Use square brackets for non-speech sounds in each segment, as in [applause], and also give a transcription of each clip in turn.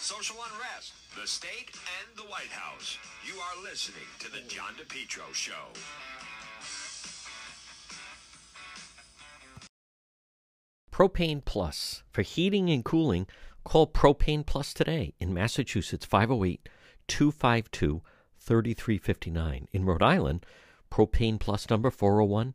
social unrest, the state, and the White House. You are listening to The John DePetro Show. Propane Plus. For heating and cooling, call Propane Plus today in Massachusetts 508 252 3359. In Rhode Island, Propane Plus number 401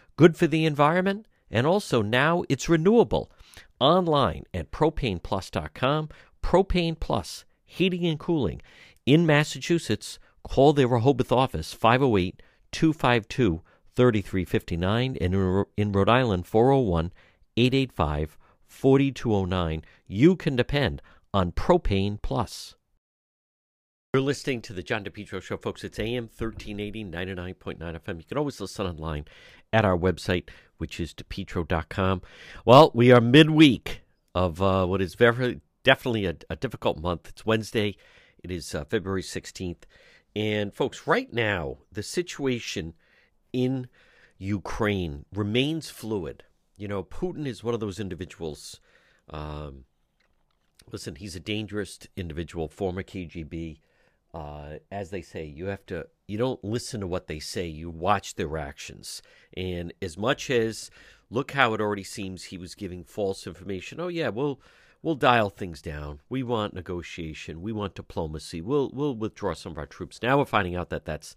good for the environment, and also now it's renewable. Online at propaneplus.com. Propane Plus, heating and cooling. In Massachusetts, call their Rehoboth office 508 252 3359 and in Rhode Island 401 885 4209. You can depend on Propane Plus. You're listening to the John DePetro Show, folks. It's AM 1380, 99.9 FM. You can always listen online at our website, which is depetro.com. Well, we are midweek of uh, what is very definitely a, a, difficult month. It's Wednesday. It is uh, February 16th. And, folks, right now, the situation in Ukraine remains fluid. You know, Putin is one of those individuals. Um, listen, he's a dangerous individual, former KGB uh, as they say, you have to you don't listen to what they say, you watch their actions. And as much as look how it already seems he was giving false information. Oh yeah, we'll we'll dial things down. We want negotiation. We want diplomacy. We'll we'll withdraw some of our troops. Now we're finding out that that's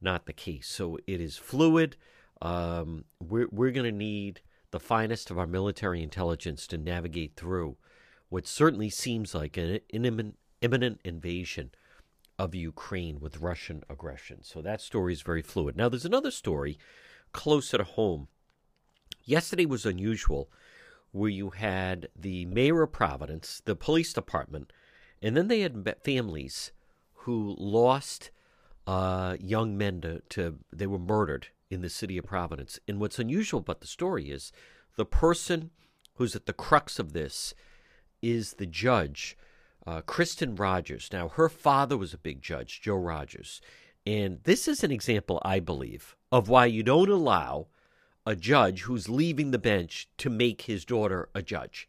not the case. So it is fluid. Um, we're we're going to need the finest of our military intelligence to navigate through what certainly seems like an imminent, imminent invasion of Ukraine with Russian aggression. So that story is very fluid. Now, there's another story closer to home. Yesterday was unusual, where you had the mayor of Providence, the police department, and then they had families who lost uh, young men to, to, they were murdered in the city of Providence. And what's unusual about the story is the person who's at the crux of this is the judge uh, Kristin Rodgers. Now, her father was a big judge, Joe Rodgers. And this is an example, I believe, of why you don't allow a judge who's leaving the bench to make his daughter a judge.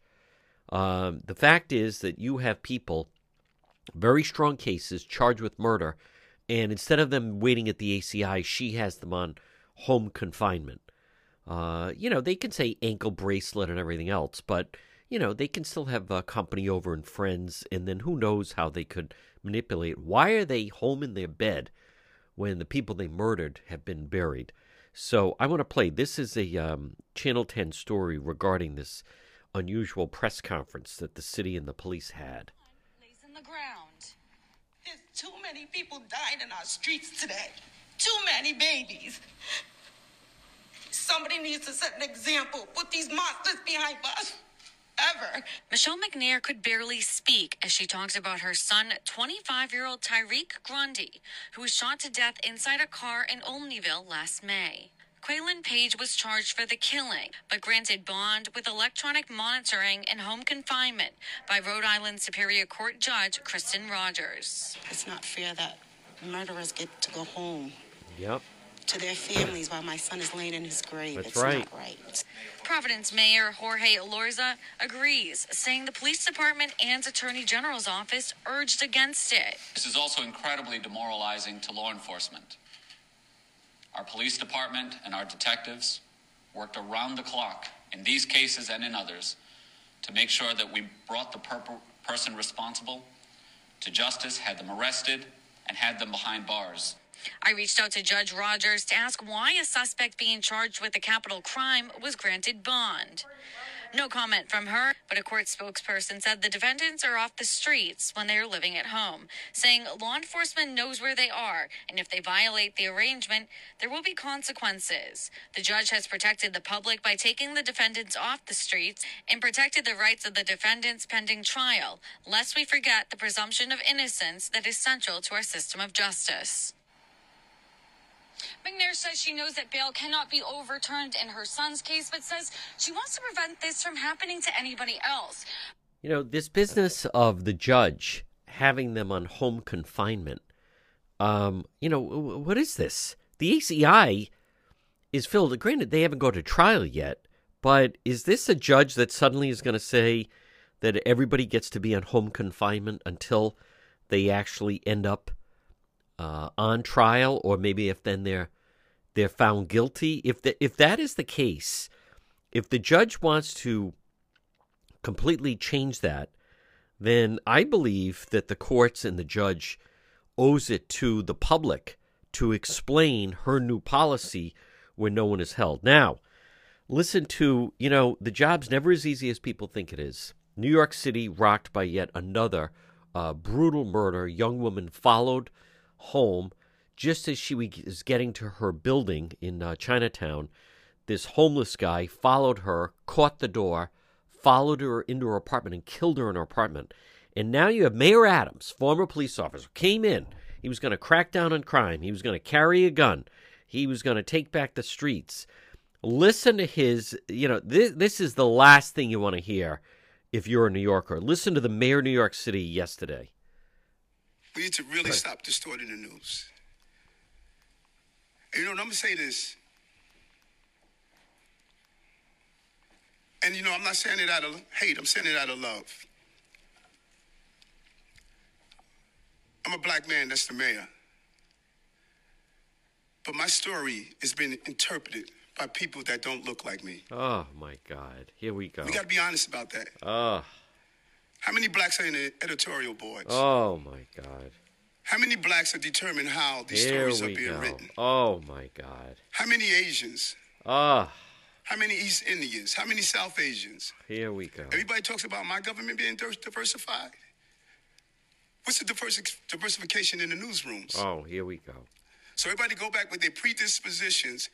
Um, the fact is that you have people, very strong cases, charged with murder, and instead of them waiting at the ACI, she has them on home confinement. Uh, you know, they can say ankle bracelet and everything else, but you know, they can still have uh, company over and friends, and then who knows how they could manipulate. Why are they home in their bed when the people they murdered have been buried? So I want to play. This is a um, Channel 10 story regarding this unusual press conference that the city and the police had. Lays in the ground. There's too many people dying in our streets today. Too many babies. Somebody needs to set an example. Put these monsters behind us ever. Michelle McNair could barely speak as she talks about her son, 25 year old Tyreek Grundy, who was shot to death inside a car in Olneyville last May. Quaylen Page was charged for the killing, but granted bond with electronic monitoring and home confinement by Rhode Island Superior Court Judge Kristin Rodgers. It's not fair that murderers get to go home. Yep to their families while my son is laying in his grave. That's it's right. not right. Providence Mayor Jorge Elorza agrees, saying the police department and attorney general's office urged against it. This is also incredibly demoralizing to law enforcement. Our police department and our detectives worked around the clock in these cases and in others to make sure that we brought the per- person responsible to justice, had them arrested, and had them behind bars. I reached out to Judge Rodgers to ask why a suspect being charged with a capital crime was granted bond. No comment from her, but a court spokesperson said the defendants are off the streets when they are living at home, saying law enforcement knows where they are, and if they violate the arrangement, there will be consequences. The judge has protected the public by taking the defendants off the streets and protected the rights of the defendants pending trial, lest we forget the presumption of innocence that is central to our system of justice. McNair says she knows that bail cannot be overturned in her son's case, but says she wants to prevent this from happening to anybody else. You know, this business of the judge having them on home confinement, um, you know, what is this? The ACI is filled. Granted, they haven't gone to trial yet, but is this a judge that suddenly is going to say that everybody gets to be on home confinement until they actually end up uh, on trial, or maybe if then they're they're found guilty. If the, if that is the case, if the judge wants to completely change that, then I believe that the courts and the judge owes it to the public to explain her new policy when no one is held. Now, listen to, you know, the job's never as easy as people think it is. New York City rocked by yet another uh, brutal murder. Young woman followed home just as she was getting to her building in uh, Chinatown. This homeless guy followed her, caught the door, followed her into her apartment, and killed her in her apartment. And now you have Mayor Adams, former police officer, came in. He was going to crack down on crime. He was going to carry a gun. He was going to take back the streets. Listen to his, you know, this, this is the last thing you want to hear if you're a New Yorker. Listen to the mayor of New York City yesterday. We need to really right. stop distorting the news. And, you know, I'm going to say this. And, you know, I'm not saying it out of hate, I'm saying it out of love. I'm a black man, that's the mayor. But my story has been interpreted by people that don't look like me. Oh, my God. Here we go. We got to be honest about that. Oh. How many blacks are in the editorial boards? Oh my God. How many blacks are determining how these Here stories are being go. written? Oh my God. How many Asians? Ah. Oh. How many East Indians? How many South Asians? Here we go. Everybody talks about my government being diversified. What's the diversification in the newsrooms? Oh, here we go. So everybody go back with their predispositions,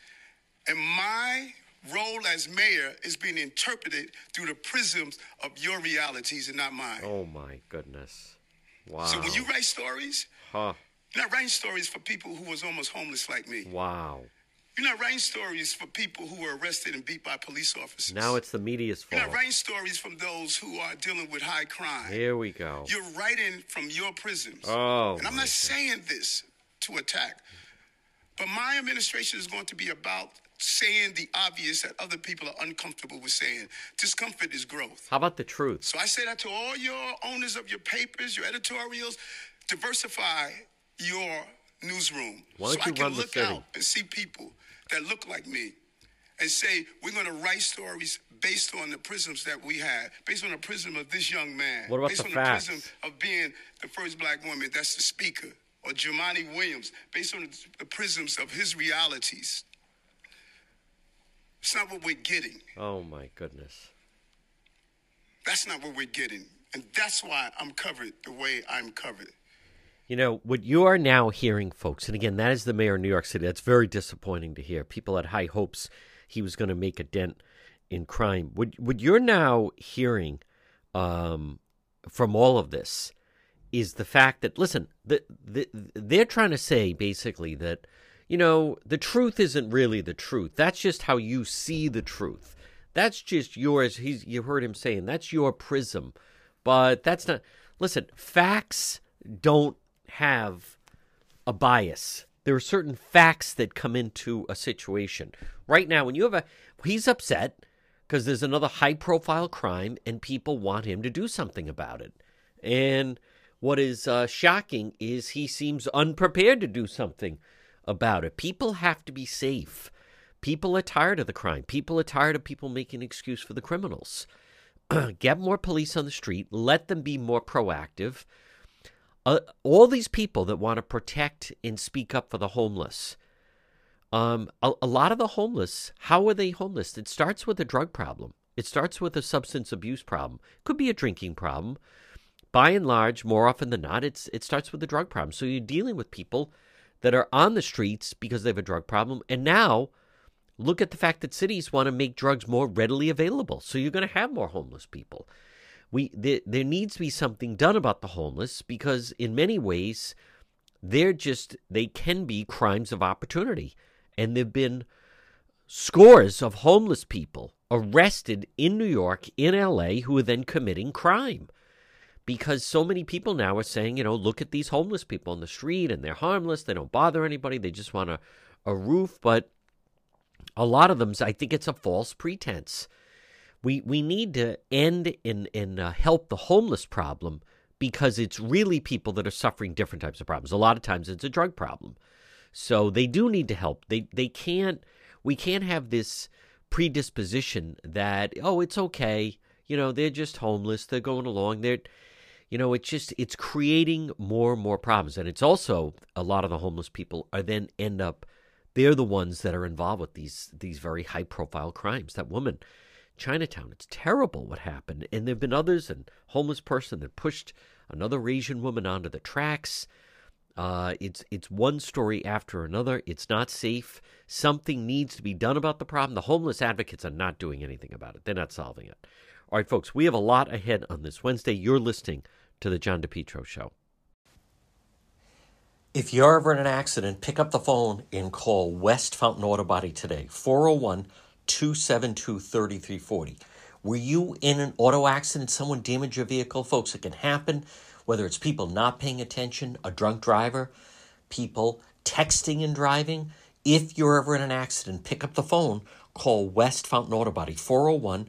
and my role as mayor is being interpreted through the prisms of your realities and not mine. Oh my goodness. Wow. So when you write stories, huh. you're not writing stories for people who was almost homeless like me. Wow. You're not writing stories for people who were arrested and beat by police officers. Now it's the media's fault. You're not writing stories from those who are dealing with high crime. Here we go. You're writing from your prisms. Oh. And I'm not God. saying this to attack, but my administration is going to be about saying the obvious that other people are uncomfortable with saying. Discomfort is growth. How about the truth? So I say that to all your owners of your papers, your editorials, diversify your newsroom. Why don't so you I can run look the city? out and see people that look like me and say, we're going to write stories based on the prisms that we had, based on the prism of this young man, what about based the on facts? the prism of being the first black woman that's the speaker, or Jumaane Williams, based on the prisms of his realities. It's not what we're getting. Oh my goodness. That's not what we're getting. And that's why I'm covered the way I'm covered. You know, what you are now hearing, folks, and again, that is the mayor of New York City. That's very disappointing to hear. People had high hopes he was going to make a dent in crime. What, what you're now hearing um, from all of this is the fact that, listen, the, the, they're trying to say basically that you know, the truth isn't really the truth. That's just how you see the truth. That's just yours. He's you heard him saying that's your prism. But that's not listen, facts don't have a bias. There are certain facts that come into a situation. Right now, when you have a he's upset because there's another high profile crime and people want him to do something about it. And what is uh, shocking is he seems unprepared to do something about it. People have to be safe. People are tired of the crime. People are tired of people making excuse for the criminals. [clears throat] Get more police on the street. Let them be more proactive. Uh, all these people that want to protect and speak up for the homeless. Um, a, a lot of the homeless, how are they homeless? It starts with a drug problem. It starts with a substance abuse problem. Could be a drinking problem. By and large, more often than not, it's it starts with a drug problem. So you're dealing with people that are on the streets because they have a drug problem. And now look at the fact that cities want to make drugs more readily available. So you're going to have more homeless people. We there, there needs to be something done about the homeless because in many ways they're just they can be crimes of opportunity. And there've been scores of homeless people arrested in New York, in LA, who are then committing crime. Because so many people now are saying, you know, look at these homeless people on the street and they're harmless. They don't bother anybody. They just want a, a roof. But a lot of them, I think it's a false pretense. We, we need to end and, and uh, help the homeless problem because it's really people that are suffering different types of problems. A lot of times it's a drug problem. So they do need to help. They they can't we can't have this predisposition that oh it's okay you know they're just homeless they're going along they're you know it's just it's creating more and more problems and it's also a lot of the homeless people are then end up they're the ones that are involved with these these very high profile crimes that woman chinatown it's terrible what happened and there've been others and homeless person that pushed another asian woman onto the tracks uh, it's it's one story after another. It's not safe. Something needs to be done about the problem. The homeless advocates are not doing anything about it. They're not solving it. All right, folks, we have a lot ahead on this Wednesday. You're listening to the John DePetro Show. If you're ever in an accident, pick up the phone and call West Fountain Auto Body today, 401 272 3340. Were you in an auto accident? Someone damaged your vehicle? Folks, it can happen whether it's people not paying attention, a drunk driver, people texting and driving. If you're ever in an accident, pick up the phone, call West Fountain Auto Body 401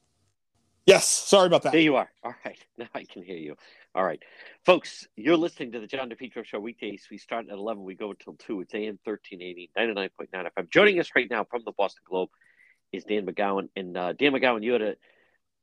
Yes, sorry about that. There you are. All right. [laughs] Now I can hear you. All right. Folks, you're listening to the John DePetro Show weekdays. We start at 11. We go until 2. It's AM 1380, 99.9 FM. Joining us right now from the Boston Globe is Dan McGowan. And uh, Dan McGowan, you had a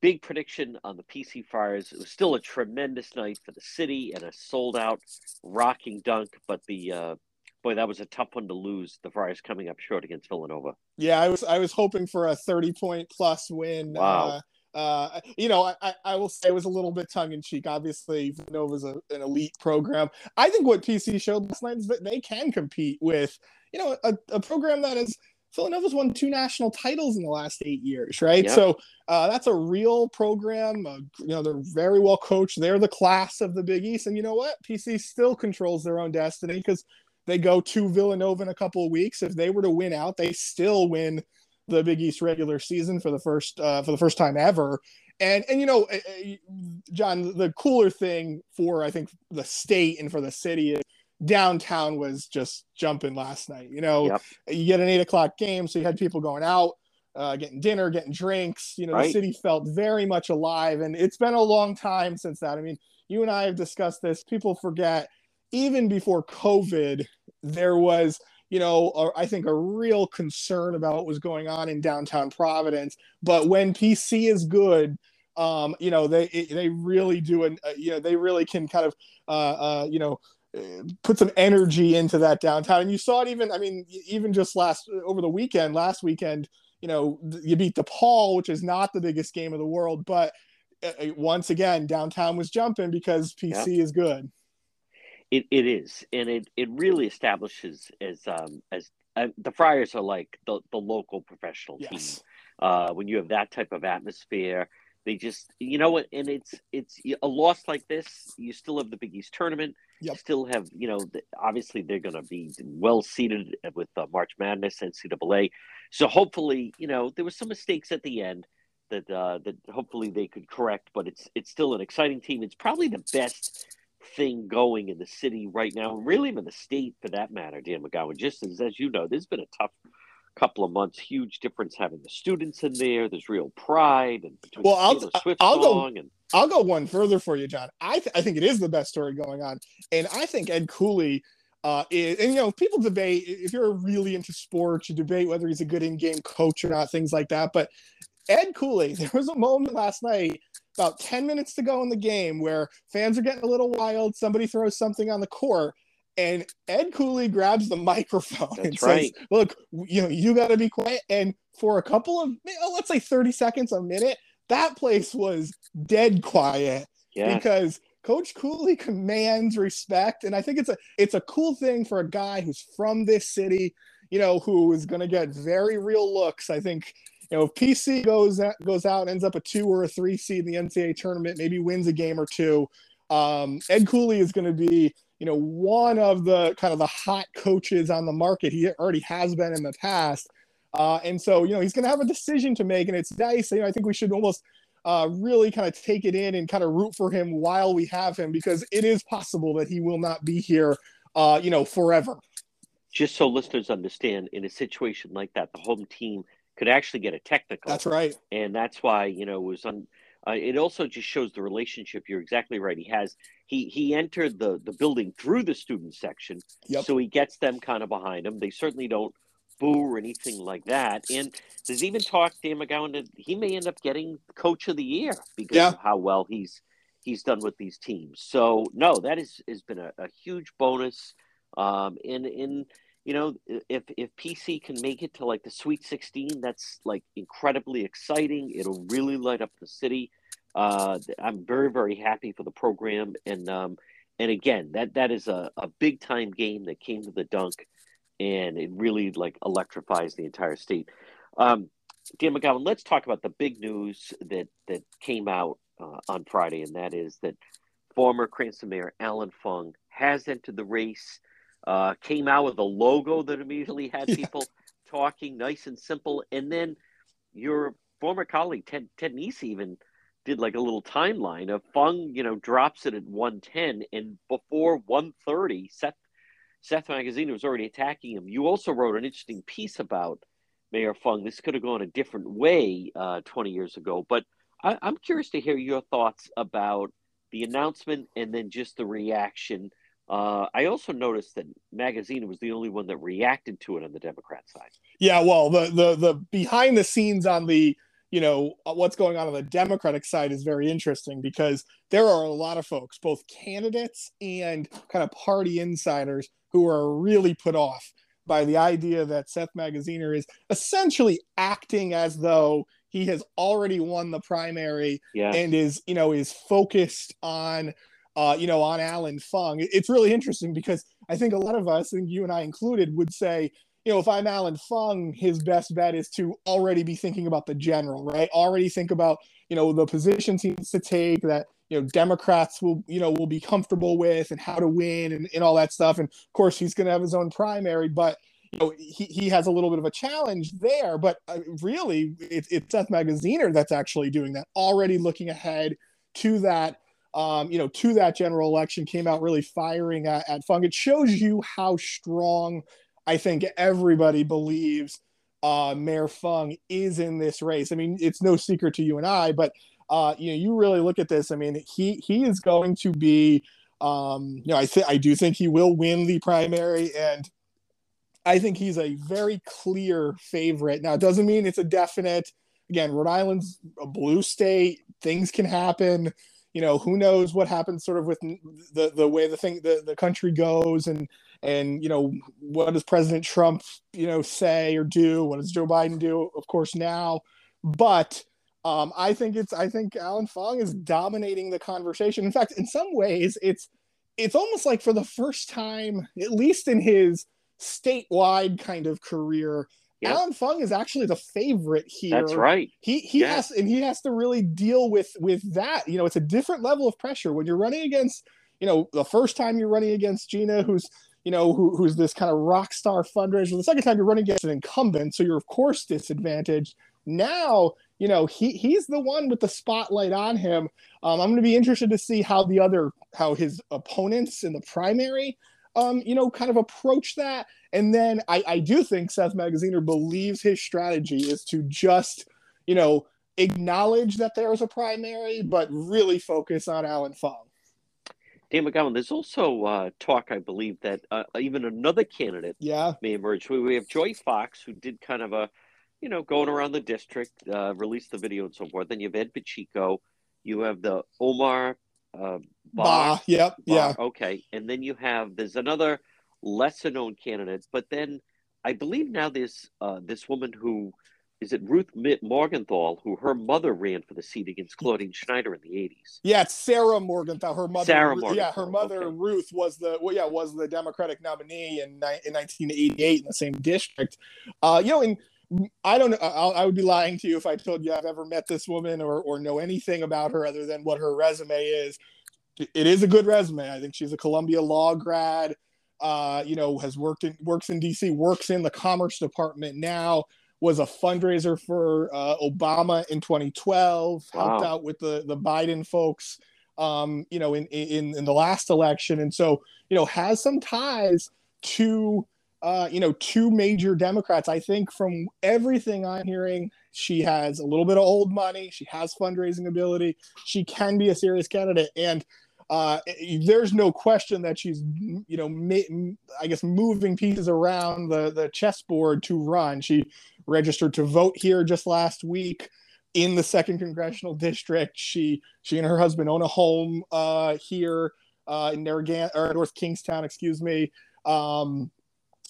big prediction on the PC Friars. It was still a tremendous night for the city and a sold out rocking dunk, but the uh, boy, that was a tough one to lose. The Friars coming up short against Villanova. Yeah, I was I was hoping for a thirty point plus win. Wow. Uh, uh, you know, I, I will say it was a little bit tongue in cheek. Obviously, Villanova's a, an elite program. I think what PC showed last night is that they can compete with, you know, a, a program that is Villanova's won two national titles in the last eight years, right? Yep. So uh, that's a real program. Uh, you know, they're very well coached. They're the class of the Big East, and you know what? PC still controls their own destiny because they go to Villanova in a couple of weeks. If they were to win out, they still win the Big East regular season for the first uh, for the first time ever. And and you know, eh, eh, John, the cooler thing for I think the state and for the city is downtown was just jumping last night. You know, yep. you get an eight o'clock game, so you had people going out, uh, getting dinner, getting drinks. You know, right. the city felt very much alive, and it's been a long time since that. I mean, you and I have discussed this. People forget, even before COVID, there was. You know, a, I think a real concern about what was going on in downtown Providence. But when PC is good, um, you know, they they really do, and uh, you know, they really can kind of, uh, uh, you know, put some energy into that downtown. And you saw it even, I mean, even just last over the weekend, last weekend, you know, you beat DePaul, which is not the biggest game of the world, but uh, uh, once again, downtown was jumping because PC is good. It, it is, and it, it really establishes as um as uh, the Friars are like the, the local professional team. Yes. Uh, when you have that type of atmosphere, They just, you know what, and it's it's a loss like this. You still have the Big East tournament. Yep. Still have, you know, the, obviously they're going to be well seated with uh, March Madness, and NCAA. So hopefully, you know, there was some mistakes at the end that uh, that hopefully they could correct. But it's it's still an exciting team. It's probably the best thing going in the city right now, really in the state for that matter. Dan McGowan, just as as you know, there's been a tough couple of months. Huge difference having the students in there. There's real pride and between Well, I'll- Taylor Swift I'll go- song and I'll go one further for you, John. I th- I think it is the best story going on, and I think Ed Cooley. Uh, is, and you know, people debate if you're really into sports, you debate whether he's a good in-game coach or not, things like that. But Ed Cooley, [laughs] there was a moment last night, about 10 minutes to go in the game, where fans are getting a little wild. Somebody throws something on the court, and Ed Cooley grabs the [laughs] microphone and That's says, right. "Look, you know, you got to be quiet." And for a couple of, oh, let's say 30 seconds, a minute, that place was dead quiet yeah, because Coach Cooley commands respect, and I think it's a it's a cool thing for a guy who's from this city, you know, who is going to get very real looks. I think you know if PC goes out, goes out ends up a two or a three seed in the NCAA tournament, maybe wins a game or two. Um, Ed Cooley is going to be you know one of the kind of the hot coaches on the market. He already has been in the past. Uh, and so, you know, he's going to have a decision to make, and it's nice. You know, I think we should almost uh, really kind of take it in and kind of root for him while we have him because it is possible that he will not be here, uh, you know, forever. just so listeners understand, in a situation like that, the home team could actually get a technical. That's right. and that's why you know it was on. Uh, it also just shows the relationship. You're exactly right. He has he he entered the the building through the student section, Yep. so he gets them kind of behind him. They certainly don't boo or anything like that. And there's even talk, Dan McGowan, that he may end up getting Coach of the Year because Yeah. of how well he's he's done with these teams. So no, that is has been a, a huge bonus. Um, and in you know, if if PC can make it to like the Sweet 16, that's like incredibly exciting. It'll really light up the city. Uh, I'm very very happy for the program, and um, and again, that that is a, a big time game that came to the dunk, and it really like electrifies the entire state. Um, Dan McGowan, let's talk about the big news that that came out uh, on Friday, and that is that former Cranston Mayor Alan Fung has entered the race. Uh, came out with a logo that immediately [laughs] had Yeah. people talking, nice and simple, and then your former colleague Ted Ted Nesi even did like a little timeline of Fung, you know, drops it at 110, and before 130, Seth Seth Magaziner was already attacking him. You also wrote an interesting piece about Mayor Fung. This could have gone a different way uh, 20 years ago, but I, I'm curious to hear your thoughts about the announcement and then just the reaction. Uh, I also noticed that Magaziner was the only one that reacted to it on the Democrat side. Yeah, well, the the the behind the scenes on the you know uh, what's going on on the Democratic side is very interesting because there are a lot of folks, both candidates and kind of party insiders, who are really put off by the idea that Seth Magaziner is essentially acting as though he has already won the primary Yeah. and is you know is focused on uh you know on Alan Fung. It's really interesting because I think a lot of us, and you and I included, would say, you know, if I'm Alan Fung, his best bet is to already be thinking about the general, right? Already think about you know the positions he needs to take that you know Democrats will you know will be comfortable with and how to win and, and all that stuff. And of course, he's going to have his own primary, but you know he, he has a little bit of a challenge there. But uh, really, it, it's Seth Magaziner that's actually doing that, already looking ahead to that. Um, you know, to that general election, came out really firing at, at Fung. It shows you how strong I think everybody believes uh, Mayor Fung is in this race. I mean, it's no secret to you and I, but uh, you know, you really look at this. I mean, he he is going to be, um, you know, I think I do think he will win the primary, and I think he's a very clear favorite. Now, it doesn't mean it's a definite. Again, Rhode Island's a blue state. Things can happen. You know, who knows what happens sort of with the the way the thing the, the country goes and and you know what does President Trump you know say or do? What does Joe Biden do? Of course now, but um, I think it's I think Alan Fung is dominating the conversation. In fact, in some ways, it's it's almost like for the first time, at least in his statewide kind of career, Yep. Alan Fung is actually the favorite here. That's right. He he Yes. has and he has to really deal with with that. You know, it's a different level of pressure when you're running against. You know, the first time you're running against Gina, who's you know who, who's this kind of rock star fundraiser. The second time you're running against an incumbent, so you're of course disadvantaged. Now, you know he he's the one with the spotlight on him. Um, I'm going to be interested to see how the other how his opponents in the primary, um, you know, kind of approach that. And then I, I do think Seth Magaziner believes his strategy is to just, you know, acknowledge that there is a primary, but really focus on Alan Fung. Dan McGowan, there's also uh, talk, I believe, that uh, even another candidate Yeah. may emerge. We we have Joy Fox, who did kind of a, you know, going around the district, uh, released the video and so forth. Then you have Ed Pacheco. You have the Omar uh, Ba. Bah. Yep. Ba, Yeah. Okay. And then you have, there's another lesser known candidates. but then I believe now there's uh, this woman who, is it Ruth Morgenthau, who her mother ran for the seat against Claudine Schneider in the 80s. Yeah, it's Sarah Morgenthau. Her mother. Sarah Yeah, her mother okay. Ruth was the well, yeah was the Democratic nominee in in 1988 in the same district. Uh, you know, and I don't know. I, I would be lying to you if I told you I've ever met this woman or or know anything about her other than what her resume is. It is a good resume. I think she's a Columbia law grad. Uh, you know, has worked in works in DC, works in the Commerce Department now. Was a fundraiser for uh, Obama in 2012. Helped out with the the Biden folks. Um, you know, in in in the last election, and so you know has some ties to uh, you know two major Democrats. I think from everything I'm hearing, she has a little bit of old money. She has fundraising ability. She can be a serious candidate, and uh, there's no question that she's you know ma- I guess moving pieces around the the chessboard to run. She registered to vote here just last week in the second congressional district. She she and her husband own a home uh, here uh, in Narragansett or North Kingstown, excuse me. Um,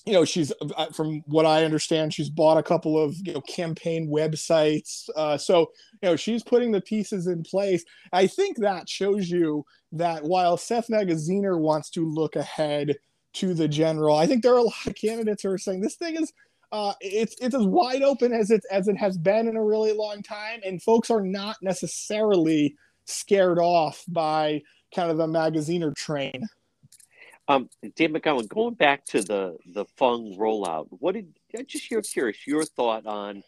you know, she's uh, from what I understand, she's bought a couple of you know campaign websites. Uh, so you know, she's putting the pieces in place. I think that shows you that while Seth Magaziner wants to look ahead to the general, I think there are a lot of candidates who are saying this thing is uh, it's it's as wide open as it as it has been in a really long time, and folks are not necessarily scared off by kind of the Magaziner train. Um, Dan McGowan, going back to the the Fung rollout, what did I'm just you're curious your thought on,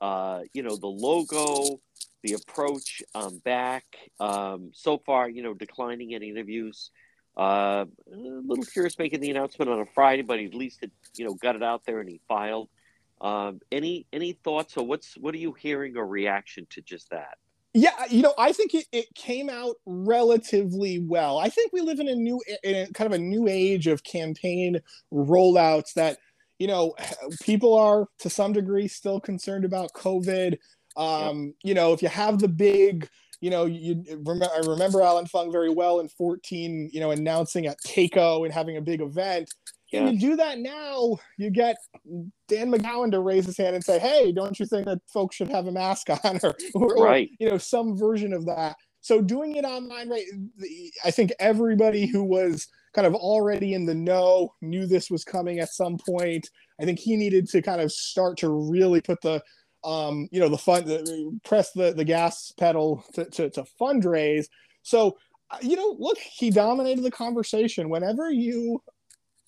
uh, you know, the logo, the approach um, back um, so far, you know, declining any interviews. Uh, a little curious making the announcement on a Friday, but he at least it, you know got it out there and he filed. Um, any any thoughts or what's what are you hearing or reaction to just that? Yeah, you know, I think it, it came out relatively well. I think we live in a new, in a, kind of a new age of campaign rollouts that, you know, [sighs] people are to some degree still concerned about COVID. Um, You know, if you have the big, you know, you remember, I remember Alan Fung very well in 14, you know, announcing at Keiko and having a big event. And you do that now, you get Dan McGowan to raise his hand and say, "Hey, don't you think that folks should have a mask [laughs] on, or, or, or, Right. you know, some version of that?" So doing it online, right? I think everybody who was kind of already in the know knew this was coming at some point. I think he needed to kind of start to really put the, um, you know, the fund the, press the the gas pedal to to, to fundraise. So, uh, you know, look, he dominated the conversation. Whenever you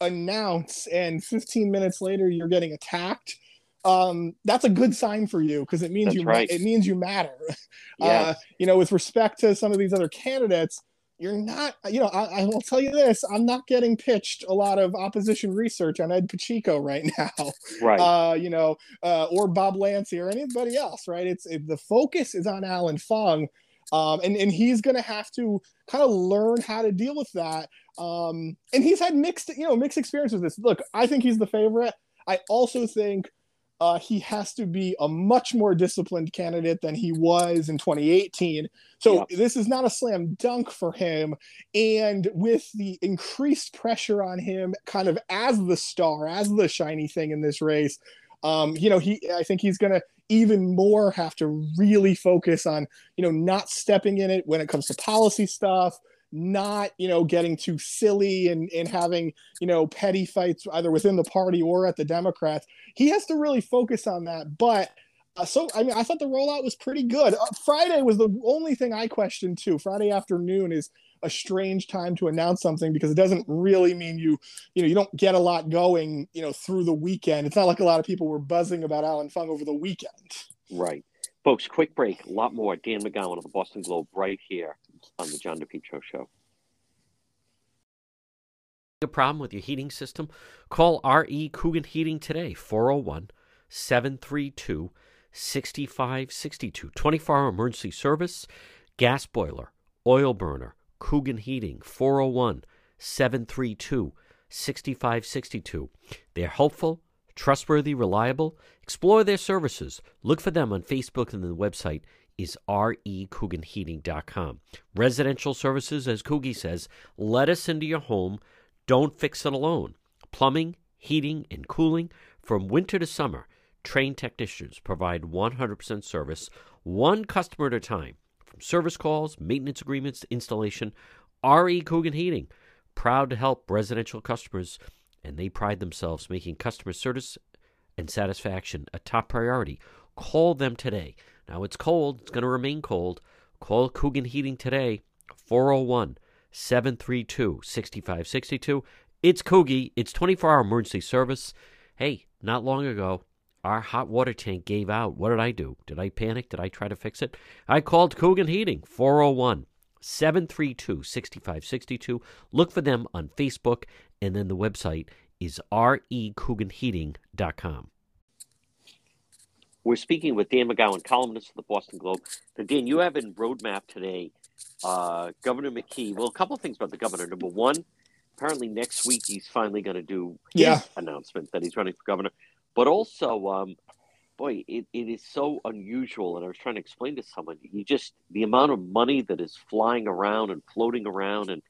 announce and 15 minutes later you're getting attacked um that's a good sign for you because it means That's you right. it means you matter [laughs] uh you know with respect to some of these other candidates you're not you know I, I will tell you this i'm not getting pitched a lot of opposition research on ed pacheco right [laughs] now Right. uh, you know, uh, or Bob Lancia or anybody else, right? It's it, the focus is on Alan Fung, um, and and he's going to have to kind of learn how to deal with that. Um, and he's had mixed, you know, mixed experience with this. Look, I think he's the favorite. I also think uh, he has to be a much more disciplined candidate than he was in 2018. So this is not a slam dunk for him. And with the increased pressure on him, kind of as the star, as the shiny thing in this race, um, you know, he I think he's gonna even more have to really focus on, you know, not stepping in it when it comes to policy stuff, not you know getting too silly and and having you know petty fights either within the party or at the democrats he has to really focus on that but uh, so I mean, I thought the rollout was pretty good. Uh, Friday was the only thing I questioned too. Friday afternoon is a strange time to announce something because it doesn't really mean you, you know, you don't get a lot going, you know, through the weekend. It's not like a lot of people were buzzing about Alan Fung over the weekend. Right, folks. Quick break. A lot more. Dan McGowan of the Boston Globe right here on the John DePetro Show. A problem with your heating system? Call RE Coogan Heating today, 401 732 6562. 24 hour emergency service, gas boiler, oil burner, Coogan Heating, 401 732 6562. They're helpful, trustworthy, reliable. Explore their services. Look for them on Facebook and the website is recooganheating.com. Residential services, as Coogie says, let us into your home. Don't fix it alone. Plumbing, heating, and cooling from winter to summer. Trained technicians provide 100% service, one customer at a time. From service calls, maintenance agreements installation, RE Coogan Heating, proud to help residential customers, and they pride themselves making customer service and satisfaction a top priority. Call them today. Now it's cold, it's going to remain cold. Call Coogan Heating today, 401 732 6562. It's Coogie, it's 24 hour emergency service. Hey, not long ago, our hot water tank gave out. What did I do? Did I panic? Did I try to fix it? I called Coogan Heating, 401 732 6562. Look for them on Facebook, and then the website is recooganheating.com. We're speaking with Dan McGowan, columnist of the Boston Globe. Now, Dan, you have in roadmap today uh, Governor McKee. Well, a couple of things about the governor. Number one, apparently next week he's finally going to do his Yeah. announcement that he's running for governor. But also, um, boy, it, it is so unusual. And I was trying to explain to someone, you just, the amount of money that is flying around and floating around. And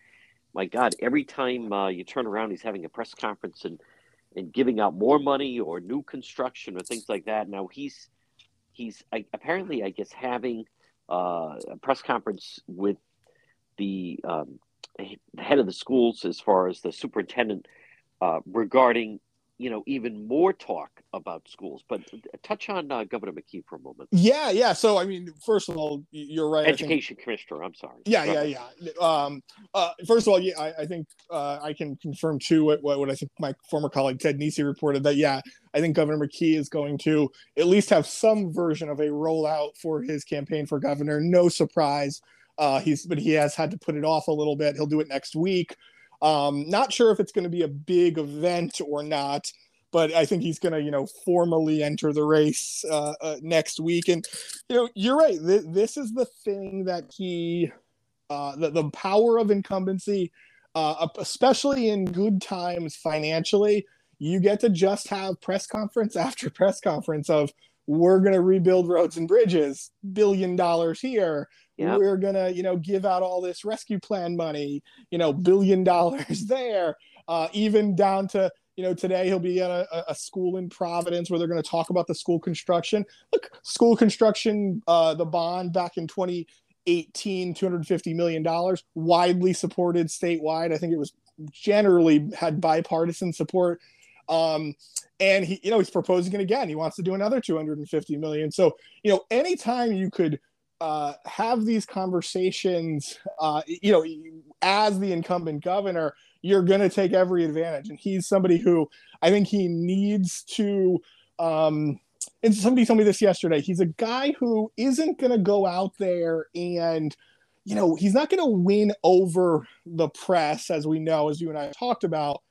my God, every time uh, you turn around, he's having a press conference and, and giving out more money or new construction or things like that. Now he's, he's I, apparently, I guess, having uh, a press conference with the, um, head of the schools as far as the superintendent uh, regarding you know even more talk about schools but touch on uh, governor mckee for a moment Yeah, yeah. So I mean, first of all, you're right. Education commissioner i'm sorry Yeah, yeah, yeah. Um, uh, first of all, yeah, I, I think uh, I can confirm too what, what, what I think my former colleague Ted Nesi reported that yeah, I think Governor McKee is going to at least have some version of a rollout for his campaign for governor. No surprise, uh, he's but he has had to put it off a little bit. He'll do it next week. Um, not sure if it's going to be a big event or not. But I think he's going to, you know, formally enter the race uh, uh, next week. And, you know, you're right. Th- this is the thing that he uh, the, the power of incumbency, uh, especially in good times financially, you get to just have press conference [laughs] after press conference of we're going to rebuild roads and bridges, billion dollars here. Yeah. We're to, you know, give out all this rescue plan money, you know, billion [laughs] dollars there, uh, even down to, you know, today he'll be at a, a school in Providence where they're going to talk about the school construction. Look, school construction, uh, the bond back in 20, 18 250 million dollars widely supported statewide. I think it was generally had bipartisan support. Um and he you know he's proposing it again. He wants to do another 250 million. So you know anytime you could uh have these conversations uh you know as the incumbent governor you're going to take every advantage and he's somebody who i think he needs to um and somebody told me this yesterday. He's a guy who isn't going to go out there and, you know, he's not going to win over the press, as we know, as you and I talked about.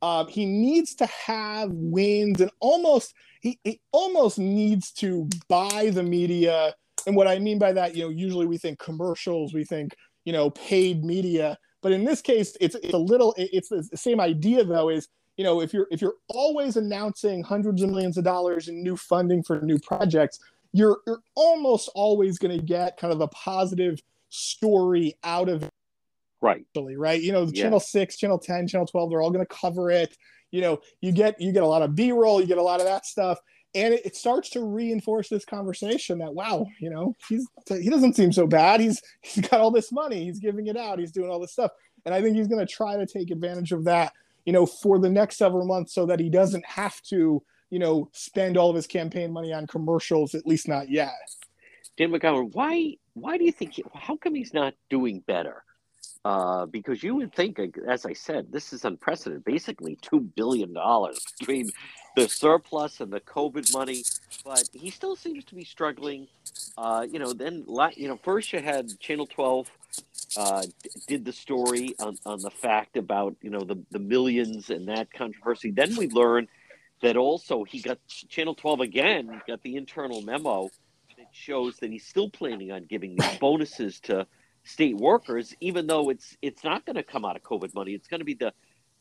Um, he needs to have wins and almost he, he almost needs to buy the media. And what I mean by that, you know, usually we think commercials, we think you know paid media, but in this case, it's it's a little it's the same idea though. Is you know if you're if you're always announcing hundreds of millions of dollars in new funding for new projects you're you're almost always going to get kind of a positive story out of it. Right. Right? You know Yeah. channel 6 channel 10 channel 12 they're all going to cover it. You know, you get you get a lot of B-roll, you get a lot of that stuff, and it, it starts to reinforce this conversation that wow, you know, he's he doesn't seem so bad. He's he's got all this money, he's giving it out, he's doing all this stuff, and I think he's going to try to take advantage of that, you know, for the next several months, so that he doesn't have to, you know, spend all of his campaign money on commercials, at least not yet. Dan McGowan, why why do you think? He, how come he's not doing better? Uh, because you would think, as I said, this is unprecedented. Basically, two billion dollars between the surplus and the COVID money, but he still seems to be struggling. Uh, you know, then you know, first you had Channel Twelve uh, did the story on, on the fact about you know the the millions and that controversy. Then we learned that also he got Channel Twelve again got the internal memo that shows that he's still planning on giving these bonuses to state workers, even though it's it's not going to come out of COVID money. It's going to be the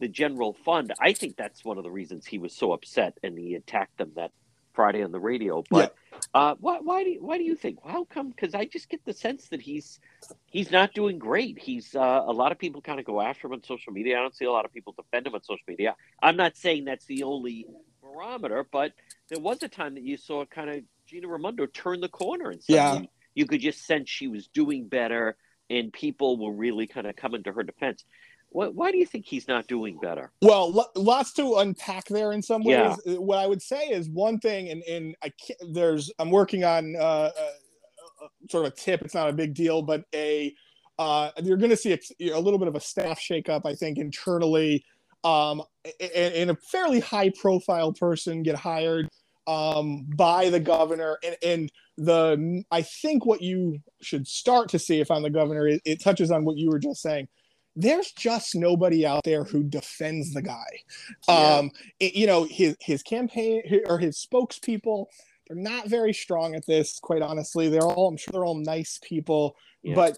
the general fund. I think that's one of the reasons he was so upset and he attacked them that Friday on the radio. But yeah. uh, why why do you, why do you think? How come? Because I just get the sense that he's he's not doing great. He's uh, a lot of people kind of go after him on social media. I don't see a lot of people defend him on social media. I'm not saying that's the only barometer, but there was a time that you saw kind of Gina Raimondo turn the corner and suddenly yeah. you could just sense she was doing better and people were really kind of coming to her defense. What, why do you think he's not doing better? Well, lots to unpack there in some ways. Yeah. What I would say is one thing, and, and I there's I'm working on uh, uh, uh, sort of a tip. It's not a big deal, but a uh, you're going to see a, a, little bit of a staff shakeup, I think, internally, um, and, and a fairly high profile person get hired um, by the governor, and, and the I think what you should start to see if I'm the governor, it, it touches on what you were just saying. There's just nobody out there who defends the guy. Yeah. Um, it, you know, his his campaign or his spokespeople, they're not very strong at this. Quite honestly, they're all I'm sure they're all nice people, yeah. but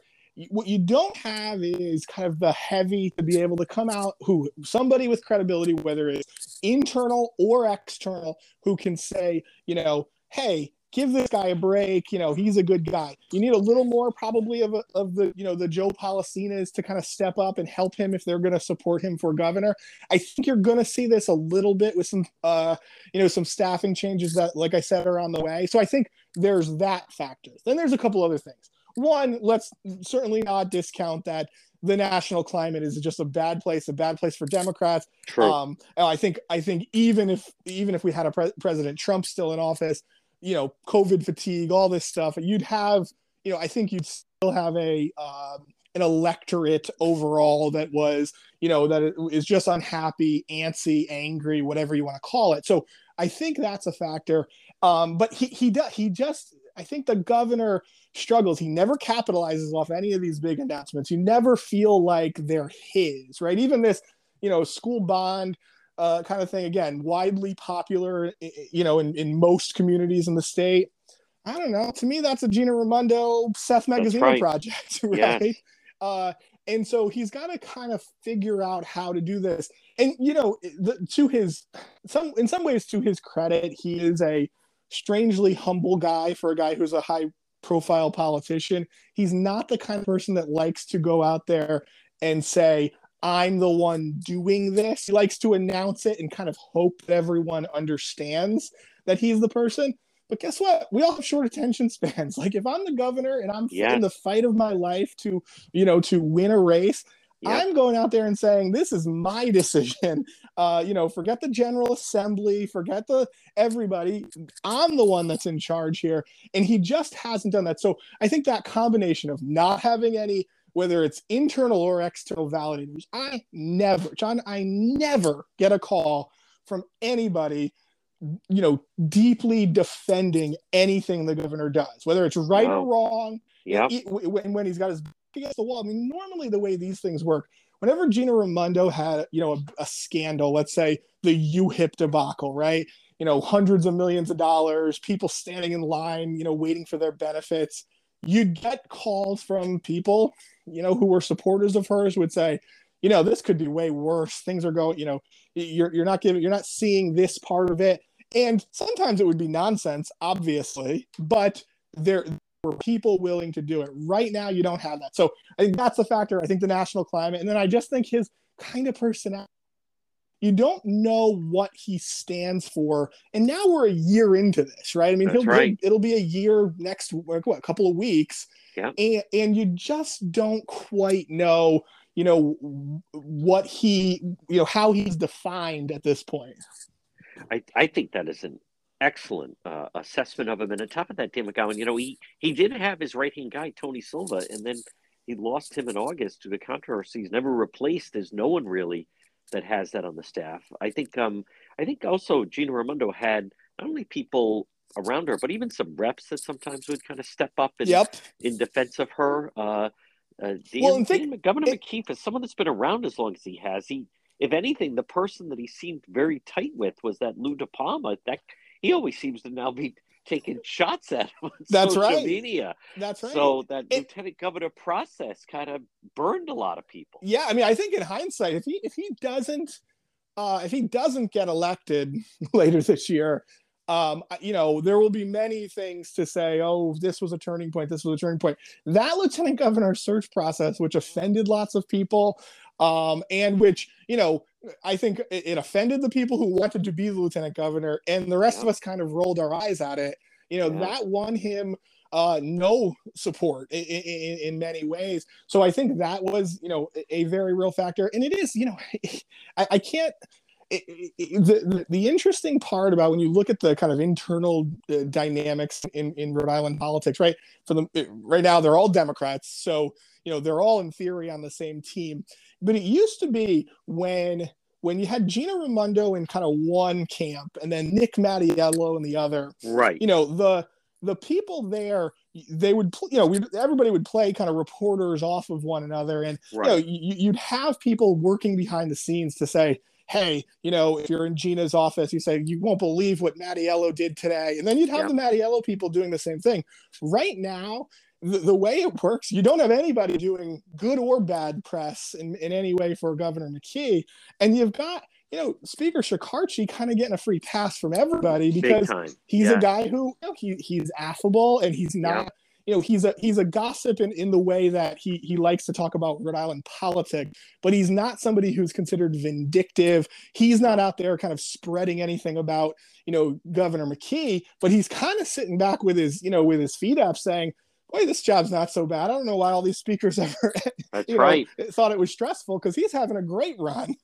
what you don't have is kind of the heavy to be able to come out who somebody with credibility whether it's internal or external who can say you know hey give this guy a break. You know, he's a good guy. You need a little more probably of, a, of the, you know, the Joe Polisenas to kind of step up and help him if they're going to support him for governor. I think you're going to see this a little bit with some, uh, you know, some staffing changes that, like I said, are on the way. So I think there's that factor. Then there's a couple other things. One, let's certainly not discount that the national climate is just a bad place, a bad place for Democrats. True. Um, I think I think even if even if we had a pre- President Trump still in office, you know, COVID fatigue, all this stuff, you'd have, you know, I think you'd still have a um, an electorate overall that was, you know, that is just unhappy, antsy, angry, whatever you want to call it. So I think that's a factor. Um, but he he does he just I think the governor struggles. He never capitalizes off any of these big announcements. You never feel like they're his, right? Even this, you know, school bond uh, kind of thing. Again, widely popular, you know, in, in most communities in the state. I don't know. To me, that's a Gina Raimondo Seth Magaziner right. project, [laughs] right? Yeah. Uh, and so he's got to kind of figure out how to do this. And you know, the, to his some in some ways, to his credit, he is a strangely humble guy for a guy who's a high profile politician. He's not the kind of person that likes to go out there and say, I'm the one doing this. He likes to announce it and kind of hope that everyone understands that he's the person. But guess what? We all have short attention spans. [laughs] Like if I'm the governor and I'm in the fight of my life to, you know, to win a race, I'm going out there and saying this is my [laughs] decision. Uh, you know, forget the General Assembly, forget the everybody. I'm the one that's in charge here, and he just hasn't done that. So I think that combination of not having any whether it's internal or external validators. I never, John, I never get a call from anybody, you know, deeply defending anything the governor does, whether it's right wow. or wrong. Yeah. When, when he's got his back against the wall. I mean, normally the way these things work, whenever Gina Raimondo had, you know, a, a scandal, let's say the UHIP debacle, right? You know, hundreds of millions of dollars, people standing in line, you know, waiting for their benefits you'd get calls from people, you know, who were supporters of hers would say, you know, this could be way worse. Things are going, you know, you're you're not giving, you're not seeing this part of it. And sometimes it would be nonsense, obviously, but there were people willing to do it. Right now, you don't have that. So I think that's a factor. I think the national climate, and then I just think his kind of personality you don't know what he stands for. And now we're a year into this, right? I mean, he'll, right. it'll be a year next what, a couple of weeks. Yeah. And and you just don't quite know, you know, what he, you know, how he's defined at this point. I, I think that is an excellent uh, assessment of him. And on top of that, Dan McGowan, you know, he, he did have his right hand guy, Tony Silva, and then he lost him in August to controversy. He's never replaced. There's no one really that has that on the staff. I think um I think also Gina Raimondo had not only people around her, but even some reps that sometimes would kind of step up and Yep. in defense of her. Uh, uh, Well, think- Governor it- McKeith is someone that's been around as long as he has. He, if anything, the person that he seemed very tight with was that Lou DiPalma. That he always seems to now be taking shots at him That's right. media. That's right. So that It- lieutenant governor process kind of burned a lot of people. yeah, I mean, I think in hindsight, if he if he doesn't uh if he doesn't get elected [laughs] later this year, um, you know, there will be many things to say, oh, this was a turning point, this was a turning point. That lieutenant governor search process, which offended lots of people, um, and which, you know, I think it, offended the people who wanted to be the lieutenant governor, and the rest of us kind of rolled our eyes at it. You know, Yeah. that won him uh, no support in, in, in many ways. So I think that was, you know, a- very real factor. And it is, you know, [laughs] I, I can't. It, it- the, the the interesting part about when you look at the kind of internal uh, dynamics in, in Rhode Island politics, right? For them, it- right now they're all Democrats, so you know they're all in theory on the same team. But it used to be when when you had Gina Raimondo in kind of one camp and then Nick Mattiello in the other, Right. you know the the people there they would you know we everybody would play kind of reporters off of one another and you know you, you'd have people working behind the scenes to say hey you know if you're in gina's office you say you won't believe what mattiello did today and then you'd have Yeah. the mattiello people doing the same thing right now the, the way it works you don't have anybody doing good or bad press in, in any way for governor mckee and you've got you know speaker shekarchi kind of getting a free pass from everybody because he's Yeah. a guy who you know, he, he's affable and he's not Yeah. you know he's a he's a gossip in, in the way that he he likes to talk about rhode island politics but he's not somebody who's considered vindictive he's not out there kind of spreading anything about you know governor mckee but he's kind of sitting back with his you know with his feet up saying boy this job's not so bad i don't know why all these speakers [laughs] ever That's know, thought it was stressful because he's having a great run